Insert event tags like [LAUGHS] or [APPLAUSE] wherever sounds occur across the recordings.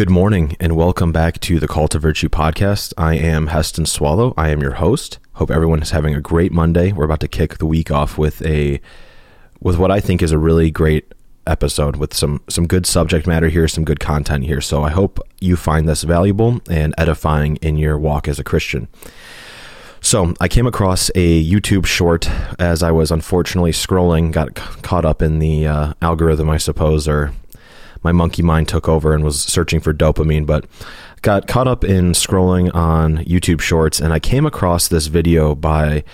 Good morning and welcome back to the Call to Virtue podcast. I am Heston Swallow. I am your host. Hope everyone is having a great Monday. We're about to kick the week off with a with what I think is a really great episode with some some good subject matter here, some good content here. So I hope you find this valuable and edifying in your walk as a Christian. So I came across a YouTube short as I was unfortunately scrolling, got caught up in the uh, algorithm, I suppose, or my monkey mind took over and was searching for dopamine, but got caught up in scrolling on YouTube Shorts, and I came across this video by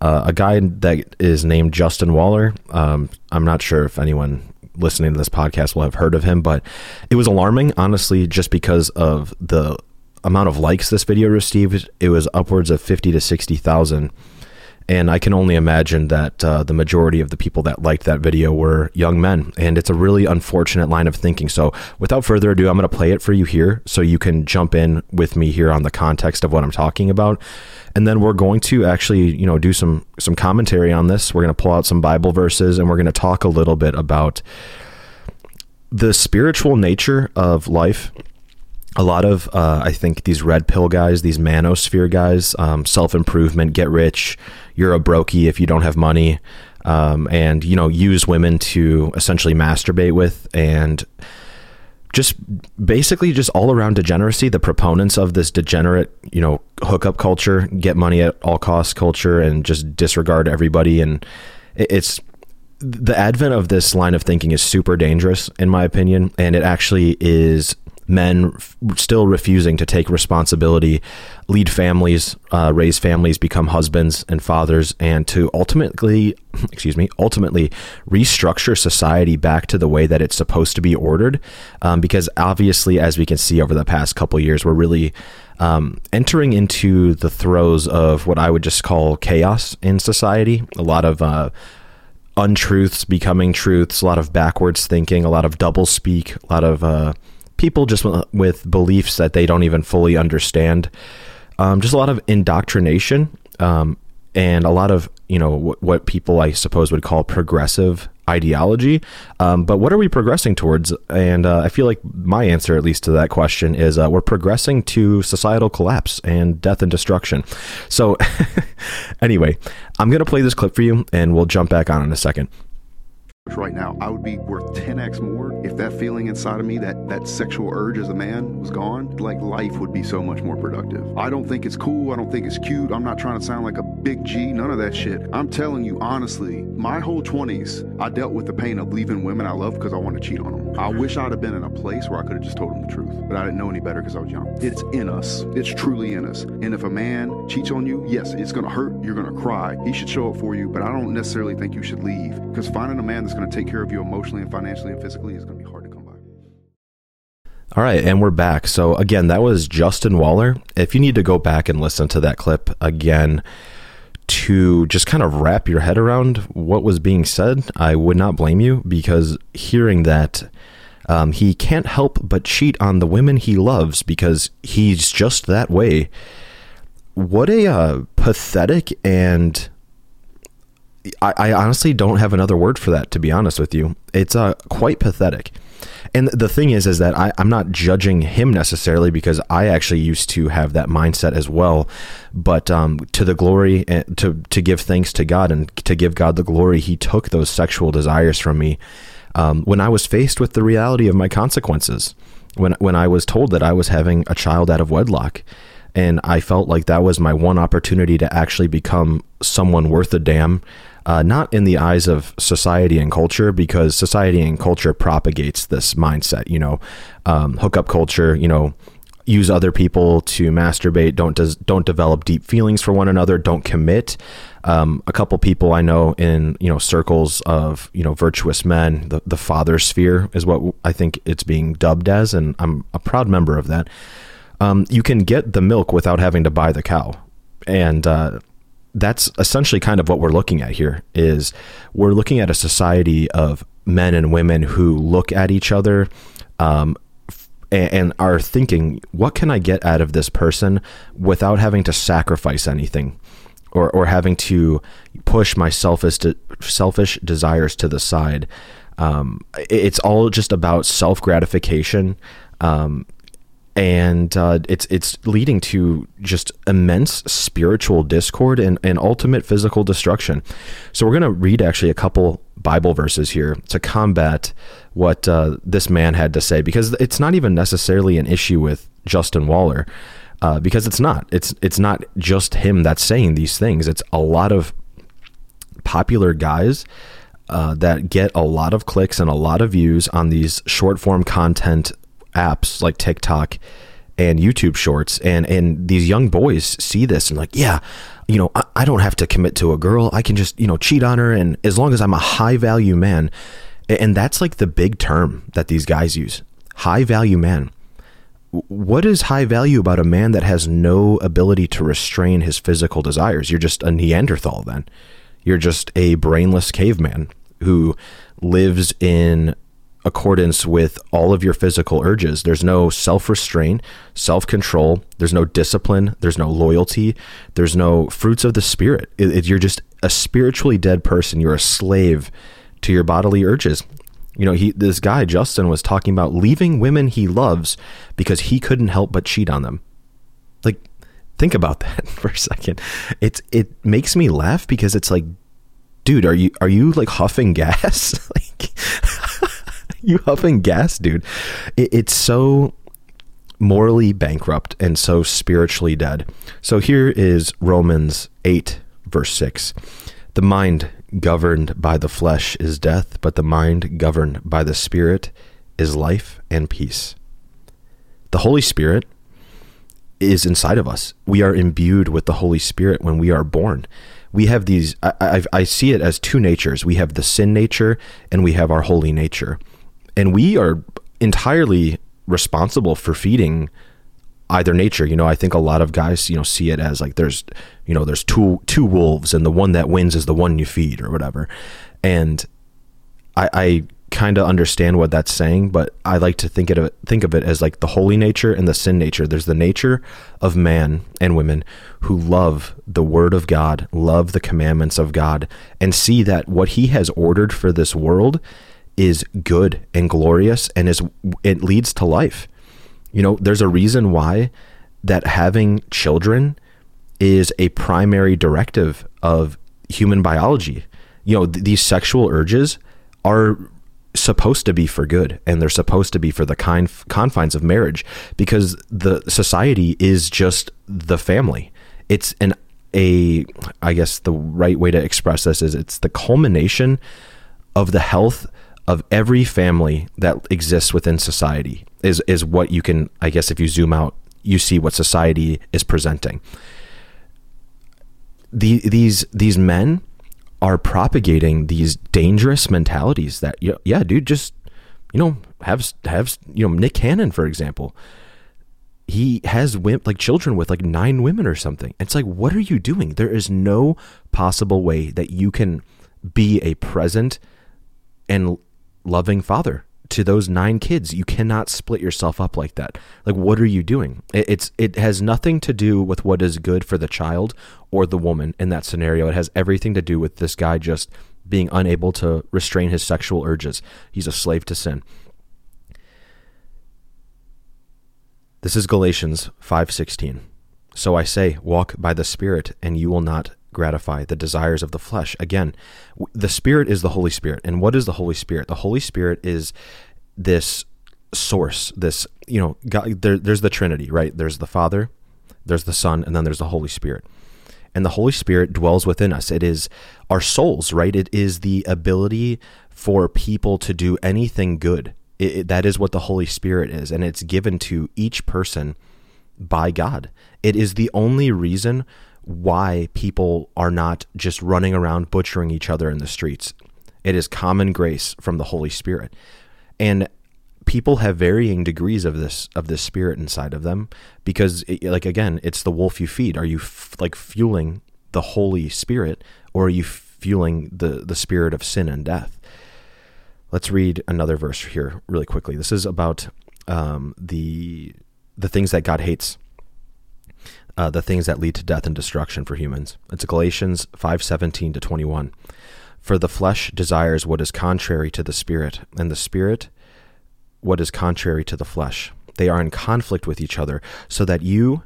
uh, a guy that is named Justin Waller. Um, I'm not sure if anyone listening to this podcast will have heard of him, but it was alarming, honestly, just because of the amount of likes this video received. It was upwards of 50 to 60,000 and I can only imagine that uh, the majority of the people that liked that video were young men. And it's a really unfortunate line of thinking. So, without further ado, I'm going to play it for you here so you can jump in with me here on the context of what I'm talking about. And then we're going to actually, you know, do some some commentary on this. We're going to pull out some Bible verses and we're going to talk a little bit about the spiritual nature of life a lot of uh, I think these red pill guys, these manosphere guys, um, self improvement, get rich. You're a brokey if you don't have money, um, and you know use women to essentially masturbate with, and just basically just all around degeneracy. The proponents of this degenerate, you know, hookup culture, get money at all costs culture, and just disregard everybody. And it's the advent of this line of thinking is super dangerous, in my opinion, and it actually is men f- still refusing to take responsibility, lead families, uh, raise families, become husbands and fathers, and to ultimately, [CLEARS THROAT] excuse me, ultimately restructure society back to the way that it's supposed to be ordered. Um, because obviously, as we can see over the past couple years, we're really um, entering into the throes of what I would just call chaos in society. A lot of uh, untruths becoming truths, a lot of backwards thinking, a lot of double speak, a lot of uh, people just with beliefs that they don't even fully understand. Um, just a lot of indoctrination um, and a lot of you know what, what, people I suppose would call progressive ideology. Um, but what are we progressing towards? And uh, I feel like my answer, at least to that question, is uh, we're progressing to societal collapse and death and destruction. So, [LAUGHS] anyway, I'm gonna play this clip for you, and we'll jump back on in a second right now, I would be worth 10x more if that feeling inside of me, that, that sexual urge as a man was gone. Like life would be so much more productive. I don't think it's cool. I don't think it's cute. I'm not trying to sound like a big G, none of that shit. I'm telling you honestly, my whole 20s, I dealt with the pain of leaving women I love because I wanted to cheat on them. I wish I'd have been in a place where I could have just told them the truth, but I didn't know any better because I was young. It's in us. It's truly in us. And if a man cheats on you, yes, it's gonna hurt. You're gonna cry. He should show up for you, but I don't necessarily think you should leave because finding a man that's going to take care of you emotionally and financially and physically is going to be hard to come by. All right, and we're back. So again, that was Justin Waller. If you need to go back and listen to that clip again to just kind of wrap your head around what was being said, I would not blame you because hearing that um, he can't help but cheat on the women he loves because he's just that way. What a uh, pathetic and I, I, honestly don't have another word for that. To be honest with you, it's uh, quite pathetic. And the thing is, is that I, I'm not judging him necessarily because I actually used to have that mindset as well. But um, to the glory, eh, to to give thanks to God and to give God the glory, He took those sexual desires from me um, when I was faced with the reality of my consequences. When when I was told that I was having a child out of wedlock, and I felt like that was my one opportunity to actually become someone worth a damn uh, not in the eyes of society and culture, because society and culture propagates this mindset. You know, um, hookup culture. You know, use other people to masturbate. Don't des- don't develop deep feelings for one another. Don't commit. Um, a couple people I know in you know circles of you know virtuous men, the the father sphere is what I think it's being dubbed as, and I'm a proud member of that. Um, you can get the milk without having to buy the cow, and uh, that's essentially kind of what we're looking at here is we're looking at a society of men and women who look at each other um, and, are thinking, what can I get out of this person without having to sacrifice anything or, or having to push my selfish, de- selfish desires to the side. Um, it's all just about self gratification. Um, and uh, it's it's leading to just immense spiritual discord and, and ultimate physical destruction. So we're going to read actually a couple Bible verses here to combat what uh, this man had to say, because it's not even necessarily an issue with Justin Waller, uh, because it's not. It's it's not just him that's saying these things. It's a lot of popular guys uh, that get a lot of clicks and a lot of views on these short form content apps like TikTok and YouTube Shorts, and and these young boys see this and like, yeah, you know, I, I don't have to commit to a girl. I can just you know cheat on her, and as long as I'm a high value man, and that's like the big term that these guys use, high value man. What is high value about a man that has no ability to restrain his physical desires? You're just a Neanderthal then. You're just a brainless caveman who lives in accordance with all of your physical urges. There's no self restraint, self control. There's no discipline. There's no loyalty. There's no fruits of the spirit. It, it, you're just a spiritually dead person. You're a slave to your bodily urges. You know, he this guy Justin was talking about leaving women he loves because he couldn't help but cheat on them. Like, think about [LAUGHS] that for a second. It's it makes me laugh because it's like, dude, are you are you like huffing gas? [LAUGHS] like [LAUGHS] you huffing gas, dude. It, it's so morally bankrupt and so spiritually dead. So here is Romans 8, verse 6. The mind governed by the flesh is death, but the mind governed by the Spirit is life and peace. The Holy Spirit is inside of us. We are imbued with the Holy Spirit when we are born. We have these, I, I, I see it as two natures. We have the sin nature and we have our holy nature and we are entirely responsible for feeding either nature. You know, I think a lot of guys, you know, see it as like there's, you know, there's two two wolves, and the one that wins is the one you feed or whatever. And I, I kind of understand what that's saying, but I like to think it think of it as like the holy nature and the sin nature. There's the nature of man and women who love the word of God, love the commandments of God, and see that what He has ordered for this world is good and glorious and is it leads to life. You know, there's a reason why that having children is a primary directive of human biology. You know, th- these sexual urges are supposed to be for good and they're supposed to be for the kind confines of marriage because the society is just the family. It's an a I guess the right way to express this is it's the culmination of the health of every family that exists within society is is what you can I guess if you zoom out you see what society is presenting. The, these these men are propagating these dangerous mentalities that yeah dude just you know have have you know Nick Cannon for example. He has like children with like nine women or something. It's like what are you doing? There is no possible way that you can be a present and loving father to those nine kids. You cannot split yourself up like that. Like, what are you doing? It's it has nothing to do with what is good for the child or the woman in that scenario. It has everything to do with this guy just being unable to restrain his sexual urges. He's a slave to sin. This is Galatians 5:16. So I say, walk by the Spirit, and you will not gratify the desires of the flesh. Again, the Spirit is the Holy Spirit. And what is the Holy Spirit? The Holy Spirit is this source, this, you know, God, there, there's the Trinity, right? There's the Father, there's the Son, and then there's the Holy Spirit. And the Holy Spirit dwells within us. It is our souls, right? It is the ability for people to do anything good. It, it, that is what the Holy Spirit is. And it's given to each person by God. It is the only reason why people are not just running around butchering each other in the streets. It is common grace from the Holy Spirit. And people have varying degrees of this of this spirit inside of them because it, like again, it's the wolf you feed. Are you f- like fueling the Holy Spirit or are you fueling the the spirit of sin and death? Let's read another verse here really quickly. This is about um, the the things that God hates uh, the things that lead to death and destruction for humans. It's Galatians 5:17 to 21. For the flesh desires what is contrary to the spirit, and the spirit what is contrary to the flesh. They are in conflict with each other, so that you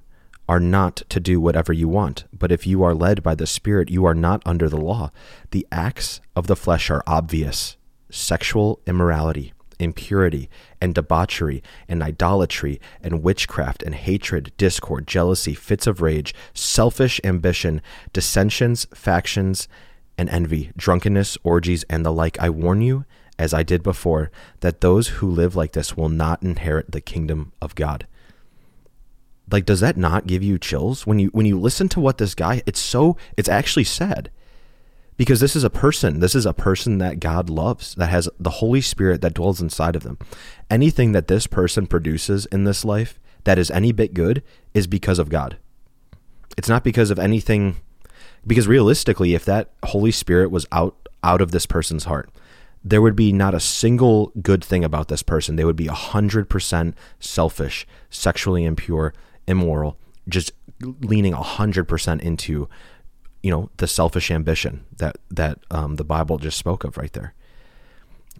are not to do whatever you want. But if you are led by the Spirit, you are not under the law. The acts of the flesh are obvious sexual immorality, impurity, and debauchery, and idolatry, and witchcraft, and hatred, discord, jealousy, fits of rage, selfish ambition, dissensions, factions, and envy, drunkenness, orgies, and the like. I warn you, as I did before, that those who live like this will not inherit the kingdom of God. Like, does that not give you chills when you when you listen to what this guy? It's so it's actually sad because this is a person. This is a person that God loves, that has the Holy Spirit that dwells inside of them. Anything that this person produces in this life that is any bit good is because of God. It's not because of anything because realistically if that Holy Spirit was out out of this person's heart, there would be not a single good thing about this person. They would be 100% selfish, sexually impure, immoral, just leaning 100% into you know the selfish ambition that that um, the Bible just spoke of right there.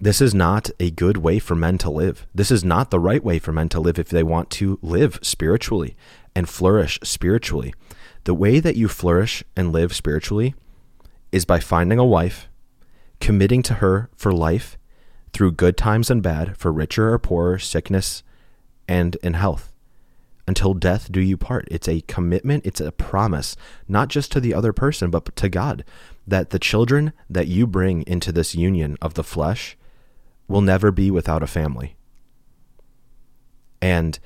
This is not a good way for men to live. This is not the right way for men to live if they want to live spiritually and flourish spiritually. The way that you flourish and live spiritually is by finding a wife, committing to her for life through good times and bad, for richer or poorer, sickness and in health. Until death do you part. It's a commitment, it's a promise, not just to the other person, but to God, that the children that you bring into this union of the flesh will never be without a family. And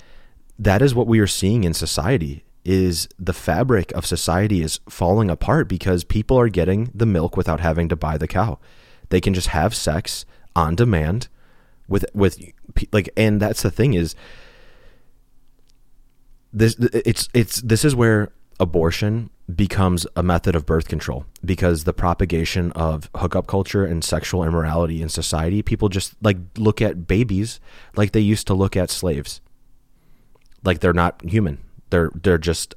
that is what we are seeing in society is the fabric of society is falling apart because people are getting the milk without having to buy the cow. They can just have sex on demand with with like and that's the thing is this it's it's this is where abortion becomes a method of birth control because the propagation of hookup culture and sexual immorality in society people just like look at babies like they used to look at slaves like they're not human they're they're just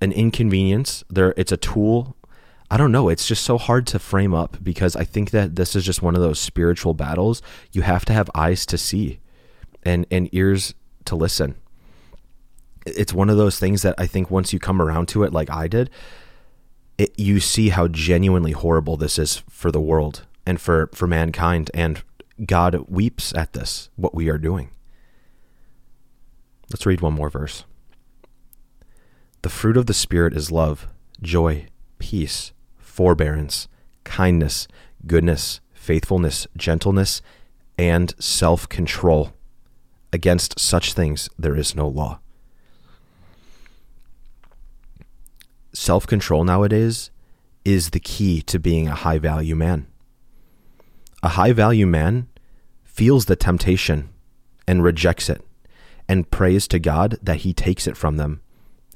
an inconvenience they're it's a tool I don't know. It's just so hard to frame up because I think that this is just one of those spiritual battles. You have to have eyes to see and, and ears to listen. It's one of those things that I think once you come around to it, like I did, it, you see how genuinely horrible this is for the world and for, for mankind. And God weeps at this, what we are doing. Let's read one more verse. The fruit of the Spirit is love, joy, peace forbearance, kindness, goodness, faithfulness, gentleness, and self control. Against such things there is no law. Self control nowadays is the key to being a high value man. A high value man feels the temptation and rejects it and prays to God that he takes it from them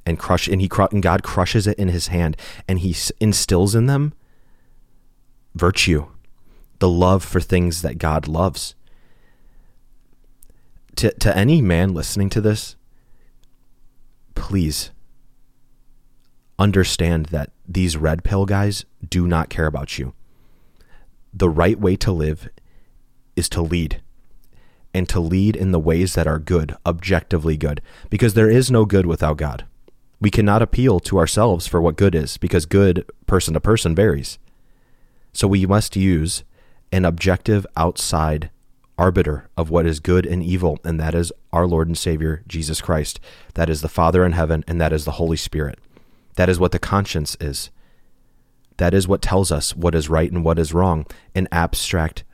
and crush and he and God crushes it in his hand and he instills in them virtue the love for things that God loves to to any man listening to this please understand that these red pill guys do not care about you the right way to live is to lead and to lead in the ways that are good objectively good because there is no good without God we cannot appeal to ourselves for what good is because good, person to person, varies. So we must use an objective outside arbiter of what is good and evil, and that is our Lord and Savior, Jesus Christ. That is the Father in heaven, and that is the Holy Spirit. That is what the conscience is. That is what tells us what is right and what is wrong in abstract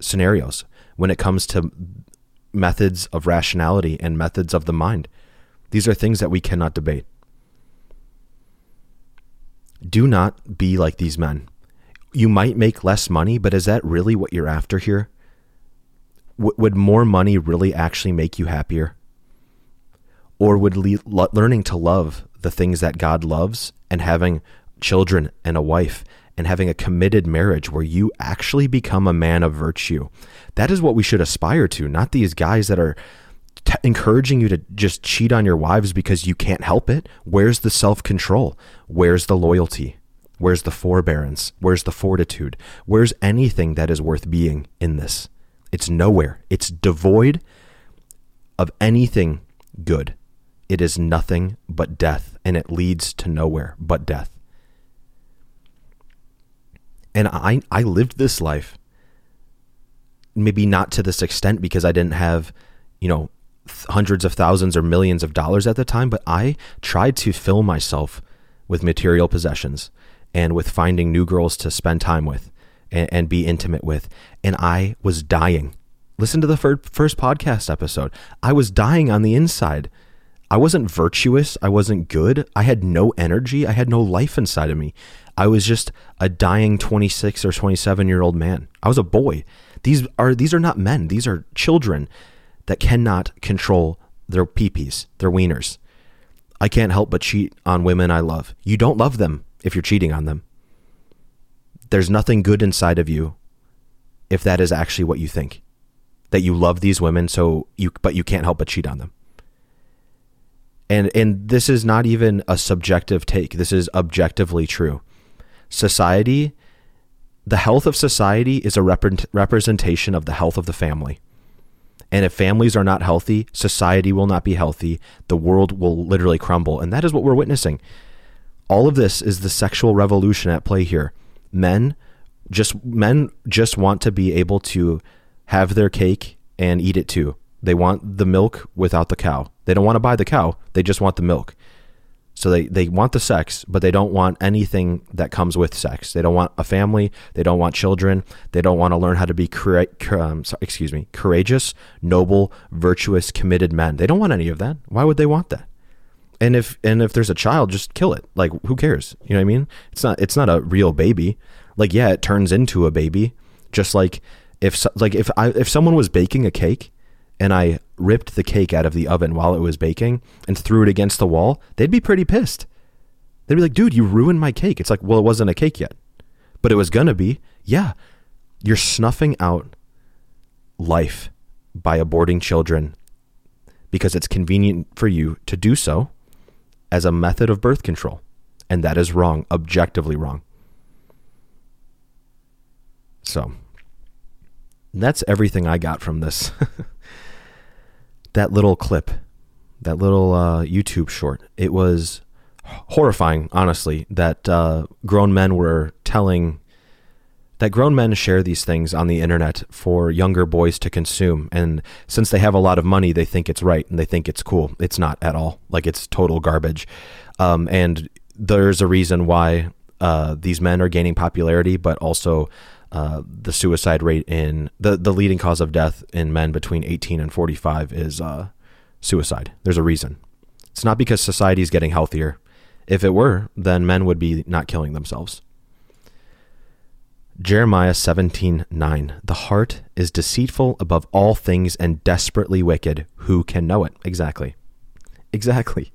scenarios when it comes to methods of rationality and methods of the mind. These are things that we cannot debate. Do not be like these men. You might make less money, but is that really what you're after here? W- would more money really actually make you happier? Or would le- learning to love the things that God loves and having children and a wife and having a committed marriage where you actually become a man of virtue. That is what we should aspire to, not these guys that are t- encouraging you to just cheat on your wives because you can't help it. Where's the self control? Where's the loyalty? Where's the forbearance? Where's the fortitude? Where's anything that is worth being in this? It's nowhere. It's devoid of anything good, it is nothing but death, and it leads to nowhere but death. And I, I lived this life, maybe not to this extent because I didn't have, you know, hundreds of thousands or millions of dollars at the time, but I tried to fill myself with material possessions and with finding new girls to spend time with and, and be intimate with. And I was dying. Listen to the fir- first podcast episode. I was dying on the inside. I wasn't virtuous. I wasn't good. I had no energy. I had no life inside of me. I was just a dying 26 or 27 year old man. I was a boy. These are these are not men. These are children that cannot control their peepees, their wieners. I can't help but cheat on women I love. You don't love them if you're cheating on them. There's nothing good inside of you if that is actually what you think. That you love these women so you but you can't help but cheat on them. And and this is not even a subjective take. This is objectively true. Society the health of society is a rep- representation of the health of the family. And if families are not healthy, society will not be healthy. The world will literally crumble. And that is what we're witnessing. All of this is the sexual revolution at play here. Men just men just want to be able to have their cake and eat it too. They want the milk without the cow. They don't want to buy the cow. They just want the milk. So they, they want the sex, but they don't want anything that comes with sex. They don't want a family. They don't want children. They don't want to learn how to be cura- um, sorry, excuse me, courageous, noble, virtuous, committed men. They don't want any of that. Why would they want that? And if and if there's a child, just kill it. Like who cares? You know what I mean? It's not it's not a real baby. Like yeah, it turns into a baby. Just like if like if I if someone was baking a cake and I ripped the cake out of the oven while it was baking and threw it against the wall, they'd be pretty pissed. They'd be like, dude, you ruined my cake. It's like, well, it wasn't a cake yet, but it was going to be. Yeah. You're snuffing out life by aborting children because it's convenient for you to do so as a method of birth control. And that is wrong, objectively wrong. So that's everything I got from this. [LAUGHS] that little clip, that little uh, YouTube short, it was horrifying, honestly, that uh, grown men were telling that grown men share these things on the internet for younger boys to consume. And since they have a lot of money, they think it's right and they think it's cool. It's not at all. Like it's total garbage. Um, and there's a reason why uh, these men are gaining popularity, but also uh, the suicide rate in the the leading cause of death in men between 18 and 45 is uh, suicide. There's a reason. It's not because society is getting healthier. If it were, then men would be not killing themselves. Jeremiah 17:9 The heart is deceitful above all things and desperately wicked. Who can know it? Exactly. Exactly.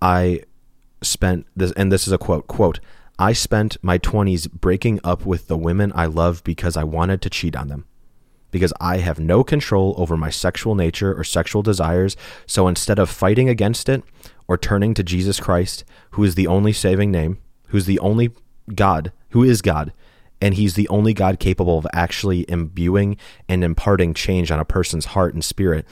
I spent this and this is a quote, quote, I spent my 20s breaking up with the women I love because I wanted to cheat on them. Because I have no control over my sexual nature or sexual desires. So instead of fighting against it or turning to Jesus Christ, who is the only saving name, who's the only God, who is God, and he's the only God capable of actually imbuing and imparting change on a person's heart and spirit,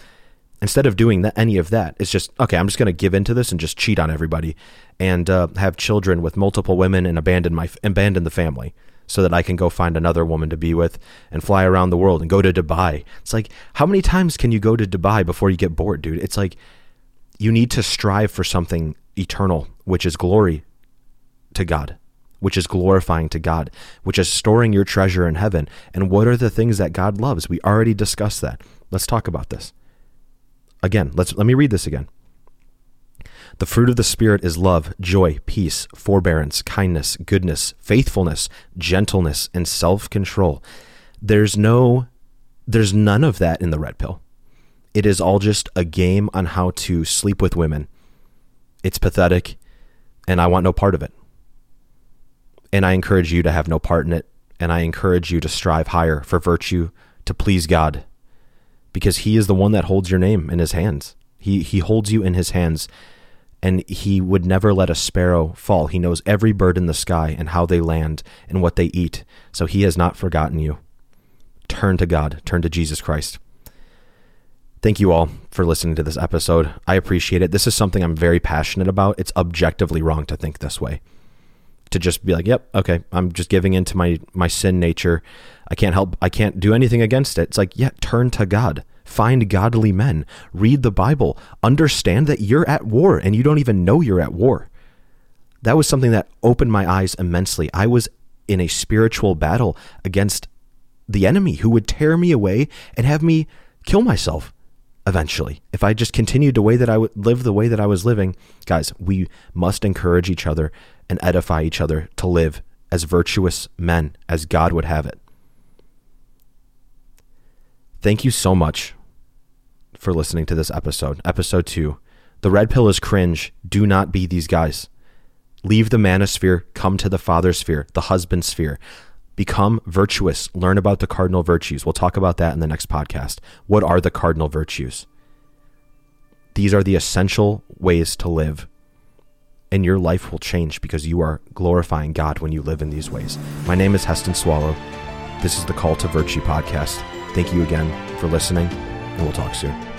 instead of doing that, any of that, it's just okay. I'm just going to give into this and just cheat on everybody, and uh, have children with multiple women and abandon my abandon the family so that I can go find another woman to be with and fly around the world and go to Dubai. It's like how many times can you go to Dubai before you get bored, dude? It's like you need to strive for something eternal, which is glory to God, which is glorifying to God, which is storing your treasure in heaven. And what are the things that God loves? We already discussed that. Let's talk about this. Again, let's let me read this again. The fruit of the Spirit is love, joy, peace, forbearance, kindness, goodness, faithfulness, gentleness, and self control. There's no, there's none of that in the red pill. It is all just a game on how to sleep with women. It's pathetic, and I want no part of it. And I encourage you to have no part in it, and I encourage you to strive higher for virtue to please God because he is the one that holds your name in his hands. He he holds you in his hands and he would never let a sparrow fall. He knows every bird in the sky and how they land and what they eat. So he has not forgotten you. Turn to God, turn to Jesus Christ. Thank you all for listening to this episode. I appreciate it. This is something I'm very passionate about. It's objectively wrong to think this way. To just be like, "Yep, okay, I'm just giving into my my sin nature. I can't help I can't do anything against it." It's like, "Yeah, turn to God. Find godly men. Read the Bible. Understand that you're at war and you don't even know you're at war." That was something that opened my eyes immensely. I was in a spiritual battle against the enemy who would tear me away and have me kill myself eventually. If I just continued the way that I would live the way that I was living, guys, we must encourage each other and edify each other to live as virtuous men as God would have it. Thank you so much for listening to this episode, episode 2. The red pill is cringe. Do not be these guys. Leave the manosphere, come to the father sphere, the husband sphere. Become virtuous. Learn about the cardinal virtues. We'll talk about that in the next podcast. What are the cardinal virtues? These are the essential ways to live, and your life will change because you are glorifying God when you live in these ways. My name is Heston Swallow. This is the Call to Virtue podcast. Thank you again for listening, and we'll talk soon.